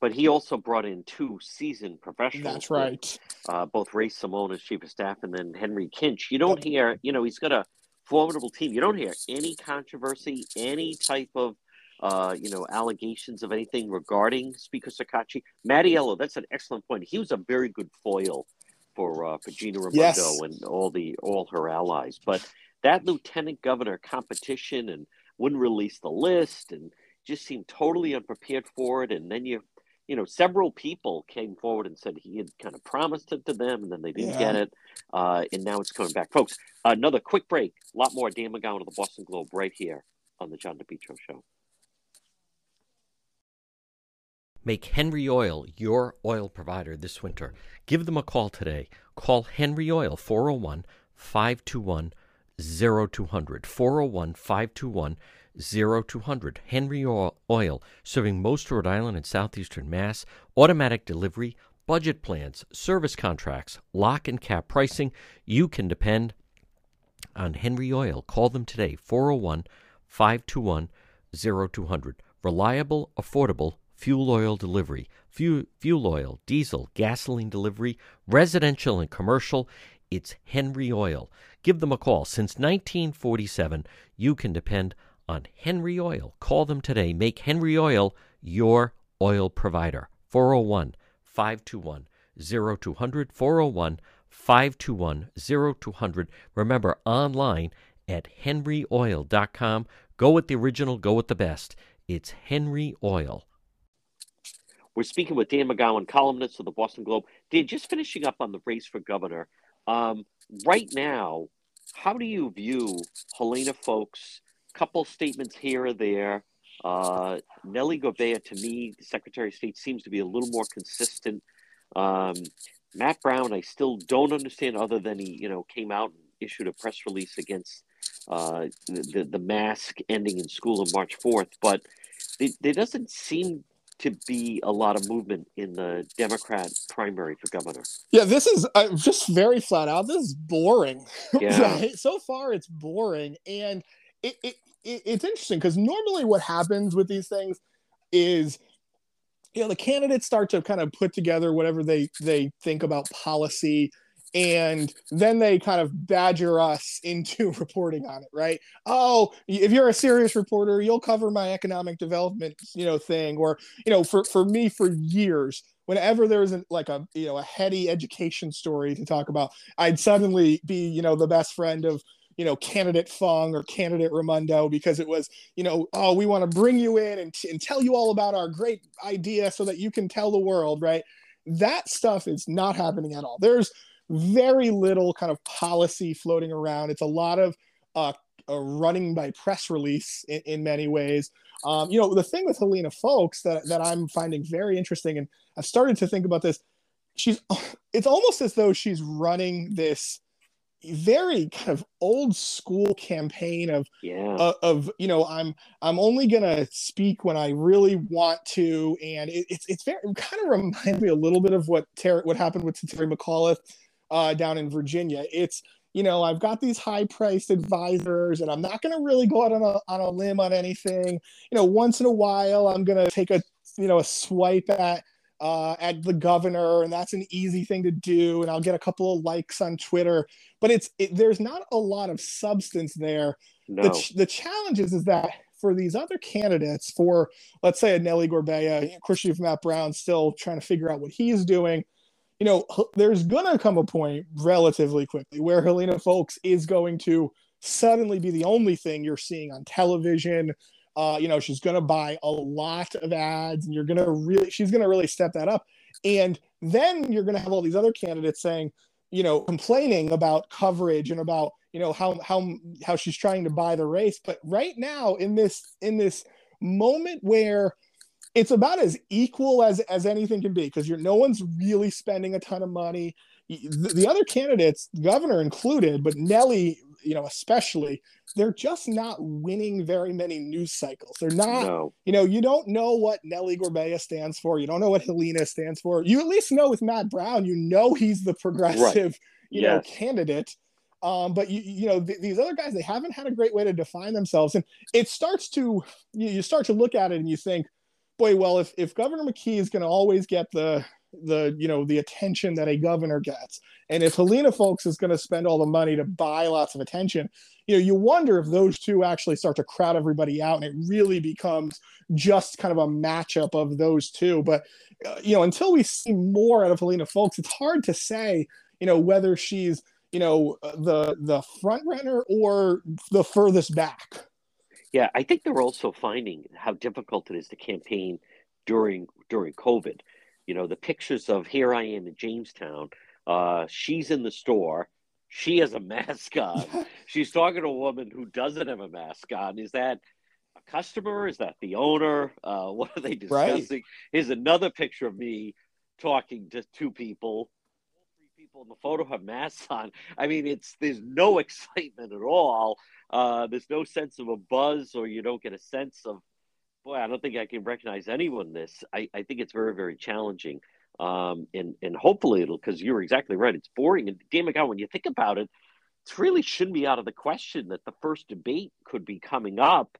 But he also brought in two seasoned professionals. that's right uh, both Ray Simone as chief of staff and then Henry Kinch. You don't hear, you know, he's got a formidable team. You don't hear any controversy, any type of, uh, you know, allegations of anything regarding Speaker Shekarchi. Mattiello, that's an excellent point. He was a very good foil for uh, for Gina Raimondo Yes. and all the all her allies. But that lieutenant governor competition and wouldn't release the list and just seemed totally unprepared for it. And then you you know, several people came forward and said he had kind of promised it to them, and then they didn't Yeah. get it, uh, and now it's coming back, folks. Another quick break. A lot more Dan McGowan of the Boston Globe right here on the John DePetro Show. Make Henry Oil your oil provider this winter. Give them a call today. Call Henry Oil 401 521 0200. 401 521 0200. Henry Oil, serving most Rhode Island and southeastern Mass. Automatic delivery, budget plans, service contracts, lock and cap pricing. You can depend on Henry Oil. Call them today, 401 521 0200. Reliable, affordable fuel oil delivery. Fuel, fuel oil, diesel, gasoline delivery, residential and commercial. It's Henry Oil. Give them a call. Since 1947, you can depend on Henry Oil. Call them today. Make Henry Oil your oil provider. 401 521 0200. 401 521 0200. Remember, online at henryoil.com. Go with the original, go with the best. It's Henry Oil. We're speaking with Dan McGowan, columnist of the Boston Globe. Dan, just finishing up on the race for governor. Um, right now, how do you view Helena Foulkes? Couple statements here or there. Uh, Nellie Gorbea, to me, the Secretary of State, seems to be a little more consistent. Um, Matt Brown, I still don't understand, other than he, you know, came out and issued a press release against uh, the the mask ending in school on March fourth. But there doesn't seem to be a lot of movement in the Democrat primary for governor. Yeah, this is uh, just very flat out. This is boring. [laughs] Yeah. right? So far, it's boring, and it, it, it it's interesting because normally what happens with these things is you know the candidates start to kind of put together whatever they they think about policy and then they kind of badger us [laughs] into [laughs] reporting on it right? Oh if you're a serious reporter you'll cover my economic development you know thing or you know for for me for years whenever there was a, like a you know a heady education story to talk about i'd suddenly be you know the best friend of you know candidate fung or candidate raimondo because it was you know oh we want to bring you in and, and tell you all about our great idea so that you can tell the world right? That stuff is not happening at all. There's very little kind of policy floating around. It's a lot of uh, uh, running by press release in, in many ways. Um, you know, the thing with Helena Foulkes that, that I'm finding very interesting, and I've started to think about this, she's, [laughs] it's almost as though she's running this very kind of old school campaign of yeah. uh, of you know I'm I'm only gonna speak when I really want to, and it, it's it's very it kind of reminds me a little bit of what Terry what happened with Terry McAuliffe uh, down in Virginia. It's you know I've got these high priced advisors, and I'm not going to really go out on a on a limb on anything. You know, once in a while I'm going to take a you know a swipe at uh, at the governor, and that's an easy thing to do, and I'll get a couple of likes on Twitter. But it's it, there's not a lot of substance there. No. The, ch- the challenge is, is that for these other candidates, for let's say a Nellie Gorbea, of course, you've Matt Brown still trying to figure out what he's doing you know, there's going to come a point relatively quickly where Helena Foulkes is going to suddenly be the only thing you're seeing on television. Uh, you know, she's going to buy a lot of ads and you're going to really, she's going to really step that up. And then you're going to have all these other candidates saying, you know, complaining about coverage and about, you know, how, how, how she's trying to buy the race. But right now in this, in this moment where it's about as equal as as anything can be because you're no one's really spending a ton of money. The, the other candidates, governor included, but Nelly, you know, especially, they're just not winning very many news cycles. They're not, No. you know, you don't know what Nellie Gorbea stands for. You don't know what Helena stands for. You at least know with Matt Brown, you know he's the progressive, you know, candidate. Um, but you, you know, th- these other guys, they haven't had a great way to define themselves, and it starts to you, you start to look at it and you think, boy, well, if if Governor McKee is going to always get the the you know the attention that a governor gets, and if Helena Foulkes is going to spend all the money to buy lots of attention, you know, you wonder if those two actually start to crowd everybody out, and it really becomes just kind of a matchup of those two. But uh, you know, until we see more out of Helena Foulkes, it's hard to say, you know, whether she's you know uh, the the front runner or the furthest back. Yeah, I think they're also finding how difficult it is to campaign during during COVID. You know, the pictures of here I am in Jamestown. Uh, she's in the store. She has a [laughs] mask on. She's talking to a woman who doesn't have a mask on. Is that a customer? Is that the owner? Uh, [laughs] what are they Right. discussing? Here's another picture of me talking to two people. People in the photo have masks on. I mean, it's there's no [laughs] excitement at all. Uh, there's no sense of a buzz, or you don't get a sense of, boy, I don't think I can recognize anyone. This, I, I think it's very, very challenging. Um, and and hopefully it'll, because you're exactly right. It's boring. And Dan McGowan, when you think about it, it really shouldn't be out of the question that the first debate could be coming up,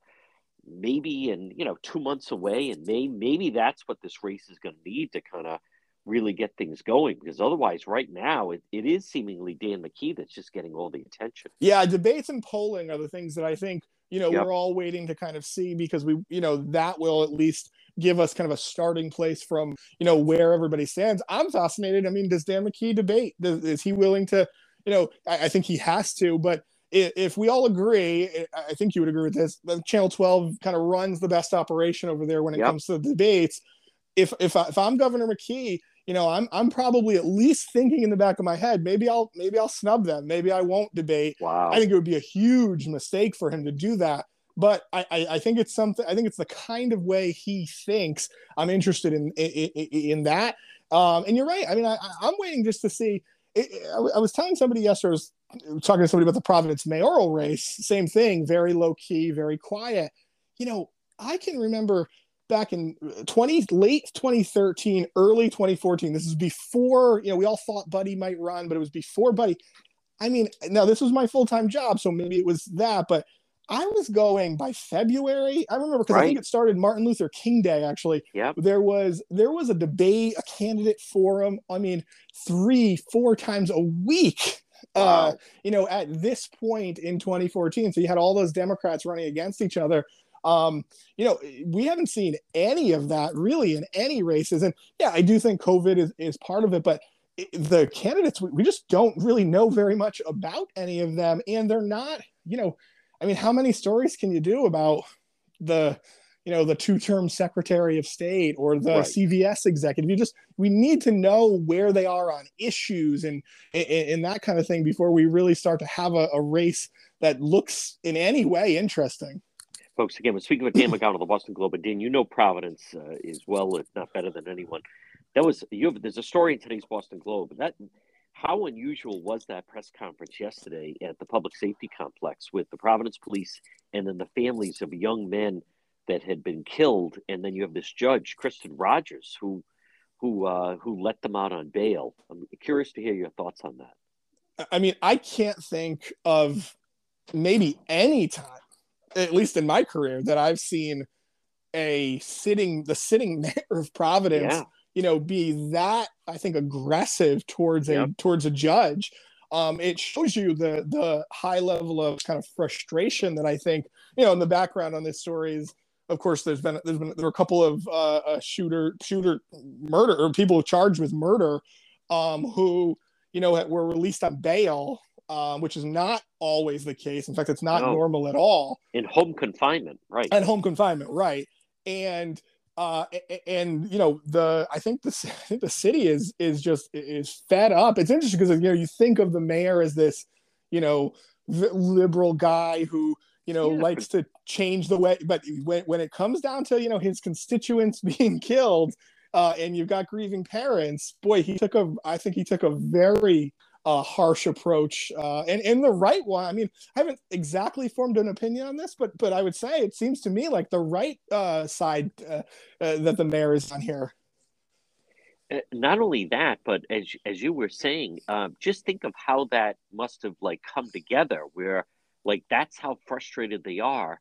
maybe in you know two months away, and may, maybe that's what this race is going to need to kind of really get things going. Because otherwise, right now, it, it is seemingly Dan McKee that's just getting all the attention. Yeah, debates and polling are the things that I think you know Yep. we're all waiting to kind of see because we you know that will at least give us kind of a starting place from you know where everybody stands. I'm fascinated. I mean, does Dan McKee debate? Does, is he willing to? You know, I, I think he has to, but. If we all agree, I- think you would agree with this. that Channel 12 kind of runs the best operation over there when it Yep. comes to the debates. If if I, if I'm Governor McKee, you know, I'm I'm probably at least thinking in the back of my head, maybe I'll maybe I'll snub them, maybe I won't debate. Wow. I think it would be a huge mistake for him to do that. But I, I, I think it's something. I think it's the kind of way he thinks. I'm interested in in, in, that. Um, and you're right. I mean, I, I'm waiting just to see. I, I was telling somebody yesterday. I was talking to somebody about the Providence mayoral race. Same thing. Very low key, very quiet. You know, I can remember back in 20 late 2013 early 2014 this is before you know we all thought buddy might run but it was before buddy. I mean now this was my full-time job so maybe it was that but i was going by february. I remember because right. i think it started martin luther king day actually. Yeah there was there was a debate a candidate forum i mean three four times a week uh, wow. uh you know at this point in 2014 so you had all those democrats running against each other um, you know, we haven't seen any of that really in any races. And yeah, I do think COVID is, is part of it, but the candidates, we just don't really know very much about any of them. And they're not, you know, I mean, how many stories can you do about the, you know, the two-term Secretary of State or the right. CVS executive? You just we need to know where they are on issues and and, and that kind of thing before we really start to have a, a race that looks in any way interesting folks. Again, we're speaking with Dan McGowan of the Boston Globe. And Dan, you know Providence uh, is well, if not better than anyone. That was you. Have, there's a story in today's Boston Globe. That how unusual was that press conference yesterday at the public safety complex with the Providence police and then the families of young men that had been killed, and then you have this judge, Kristin Rodgers, who who uh, who let them out on bail. I'm curious to hear your thoughts on that. I mean, I can't think of maybe any time at least in my career, that I've seen a sitting the sitting [laughs] mayor of Providence, yeah. you know, be that I think aggressive towards a yep. towards a judge. Um, it shows you the the high level of kind of frustration that I think you know in the background on this story is. Of course, there's been there's been there were a couple of uh, shooter shooter murder or people charged with murder um, who you know were released on bail um, which is not always the case. In fact, it's not no. normal at all. In home confinement, right? And home confinement, right? And uh, and you know the I think the [laughs] I think the city is is just is fed up. It's interesting because you know you think of the mayor as this you know liberal guy who you know yeah. likes to change the way, but when when it comes down to you know his constituents [laughs] being killed. Uh, and you've got grieving parents. Boy, he took a. I think he took a very uh, harsh approach uh, and and the right one. I mean, I haven't exactly formed an opinion on this, but but I would say it seems to me like the right uh, side uh, uh, that the mayor is on here. Uh, not only that, but as as you were saying, um, just think of how that must have like come together. Where like that's how frustrated they are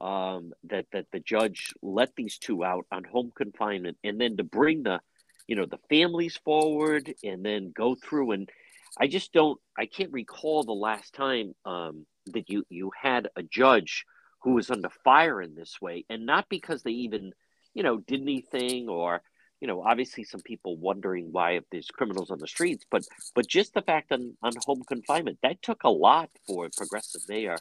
um, that that the judge let these two out on home confinement, and then to bring the you know the families forward, and then go through and I just don't. I can't recall the last time um, that you you had a judge who was under fire in this way, and not because they even, you know, did anything or, you know, obviously some people wondering why if there's criminals on the streets, but but just the fact on on home confinement that took a lot for progressive mayor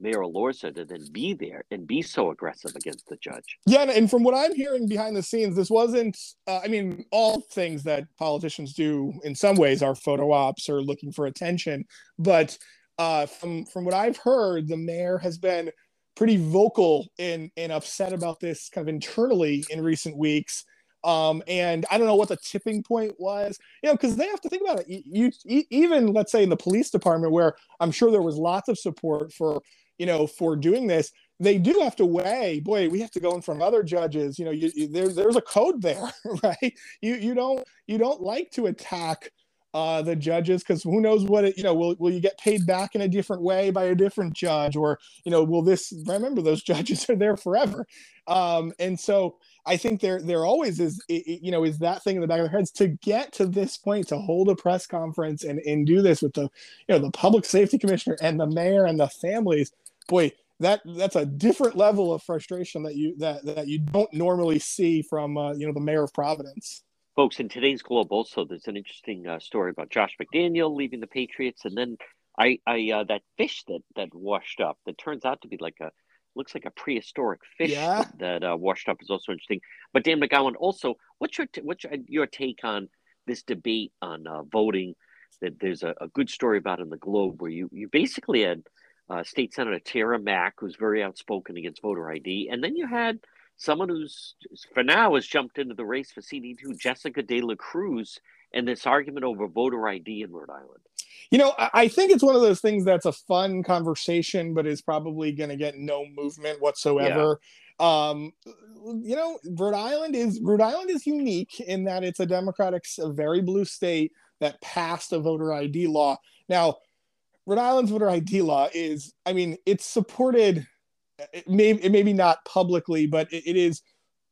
Mayor Elorza to then be there and be so aggressive against the judge. Yeah, and from what I'm hearing behind the scenes, this wasn't. Uh, I mean, all things that politicians do in some ways are photo ops or looking for attention. But uh, from from what I've heard, the mayor has been pretty vocal and and upset about this kind of internally in recent weeks. Um, and I don't know what the tipping point was, you know, because they have to think about it. You, you, even let's say in the police department, where I'm sure there was lots of support for you know, for doing this, they do have to weigh. Boy, we have to go in front of other judges. You know, you, you, there, there's a code there, [laughs] right? You you don't you don't like to attack uh, the judges because who knows what it you know will will you get paid back in a different way by a different judge or you know will this remember those [laughs] judges are there forever um, and so I think there there always is you know is that thing in the back of their heads to get to this point to hold a press conference and and do this with the you know the public safety commissioner and the mayor and the families boy, that that's a different level of frustration that you that that you don't normally see from uh, you know the mayor of Providence. Folks, in today's Globe, also there's an interesting uh, story about Josh McDaniel leaving the Patriots, and then I, I uh, that fish that that washed up that turns out to be like a looks like a prehistoric fish yeah. that, that uh, washed up is also interesting. But Dan McGowan, also, what's your t- what's your, take on this debate on uh, voting? That there's a, a good story about in the Globe where you you basically had uh, State Senator Tara Mack, who's very outspoken against voter ID. And then you had someone who's, for now, has jumped into the race for CD2, Jessica De La Cruz, and this argument over voter ID in Rhode Island. You know, I think it's one of those things that's a fun conversation, but is probably going to get no movement whatsoever. um, you know, Rhode Island is Rhode Island is unique in that it's a Democratic, a very blue state that passed a voter ID law. Now, Rhode Island's voter ID law is, I mean, it's supported, it may, it maybe not publicly, but it, it is,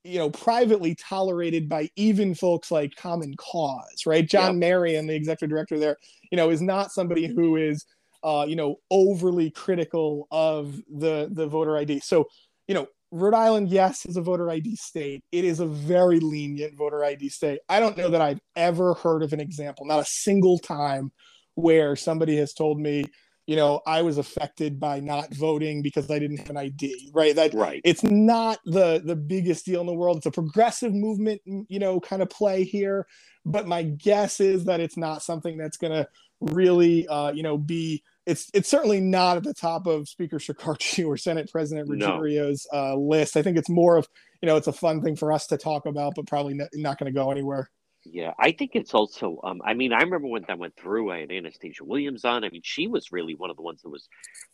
you know, privately tolerated by even folks like Common Cause, right? John yep. Marion, the executive director there, you know, is not somebody who is, uh, you know, overly critical of the the voter ID. So, you know, Rhode Island, yes, is a voter ID state. It is a very lenient voter ID state. I don't know that I've ever heard of an example, not a single time, where somebody has told me, you know, I was affected by not voting because I didn't have an ID, right? That right. It's not the the biggest deal in the world. It's a progressive movement, you know, kind of play here. But my guess is that it's not something that's going to really, uh, you know, be. It's it's certainly not at the top of Speaker Shekarchi [laughs] or Senate President Ruggerio's no. uh, list. I think it's more of, you know, it's a fun thing for us to talk about, but probably not, not going to go anywhere. Yeah, I think it's also. Um, I mean, I remember when that went through. I had Anastasia Williams on. I mean, she was really one of the ones that was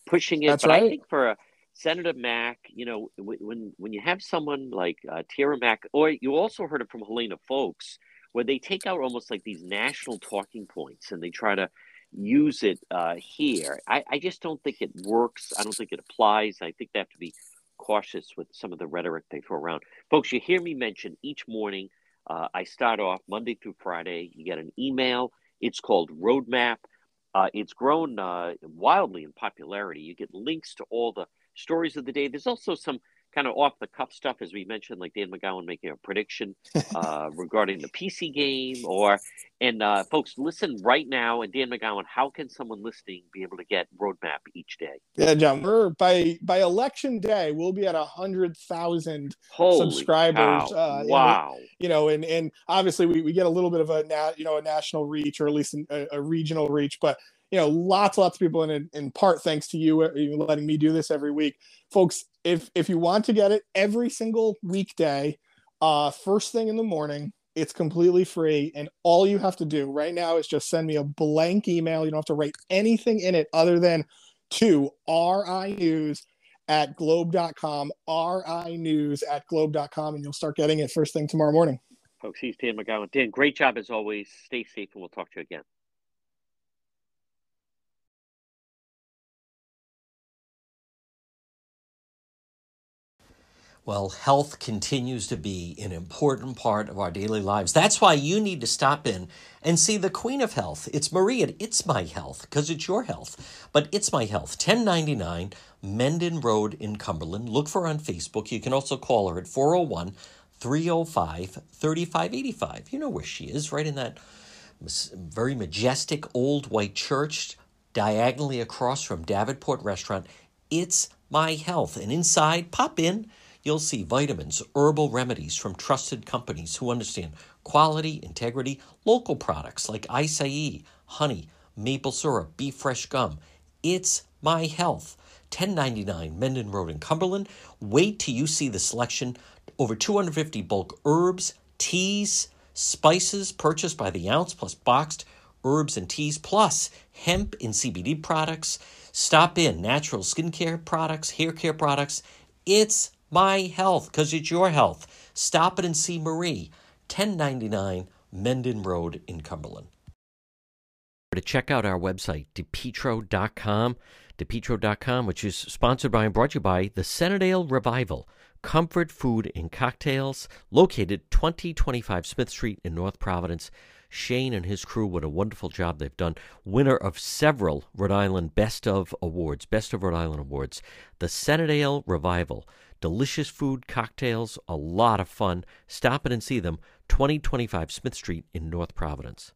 pushing it. That's but right. I think for uh, Senator Mack, you know, when when you have someone like uh, Tara Mack, or you also heard it from Helena Foulkes, where they take out almost like these national talking points and they try to use it uh, here. I, I just don't think it works. I don't think it applies. I think they have to be cautious with some of the rhetoric they throw around. Folks, you hear me mention each morning uh, I start off Monday through Friday. You get an email. It's called Roadmap. Uh, it's grown uh, wildly in popularity. You get links to all the stories of the day. There's also some kind of off the cuff stuff, as we mentioned, like Dan McGowan making a prediction uh, [laughs] regarding the PC game. Or and uh, folks, listen right now. And Dan McGowan, how can someone listening be able to get Roadmap each day? Yeah, John, we're by by election day, we'll be at a hundred thousand subscribers. Uh, wow, you know, and and obviously we, we get a little bit of a nat, you know a national reach or at least a, a regional reach, but you know, lots, lots of people, and in part thanks to you letting me do this every week, folks. If if you want to get it every single weekday, uh, first thing in the morning, it's completely free, and all you have to do right now is just send me a blank email. You don't have to write anything in it other than to ri news at globe.com, ri news at globe.com, and you'll start getting it first thing tomorrow morning. Folks, he's Dan McGowan. Dan, great job as always. Stay safe, and we'll talk to you again. Well, health continues to be an important part of our daily lives. That's why you need to stop in and see the Queen of Health. It's Maria. It's My Health because it's your health. But It's My Health, 1099 Mendon Road in Cumberland. Look for her on Facebook. You can also call her at 401 305 3585. You know where she is, right in that very majestic old white church diagonally across from Davenport Restaurant. It's My Health. And inside, pop in you'll see vitamins, herbal remedies from trusted companies who understand quality, integrity, local products like acai, honey, maple syrup, beef fresh gum. It's my health. 1099 Mendon Road in Cumberland. Wait till you see the selection. Over 250 bulk herbs, teas, spices purchased by the ounce, plus boxed herbs and teas, plus hemp and CBD products. Stop in natural skincare products, hair care products. It's my health, because it's your health. Stop it and see Marie, 1099 Mendon Road in Cumberland. To check out our website, depetro.com, depetro.com, which is sponsored by and brought to you by the Centredale Revival, comfort food and cocktails, located 2025 Smith Street in North Providence. Shane and his crew, what a wonderful job they've done. Winner of several Rhode Island Best of Awards, Best of Rhode Island Awards. The Centredale Revival. Delicious food, cocktails, a lot of fun. Stop in and see them, 2025 Smith Street in North Providence.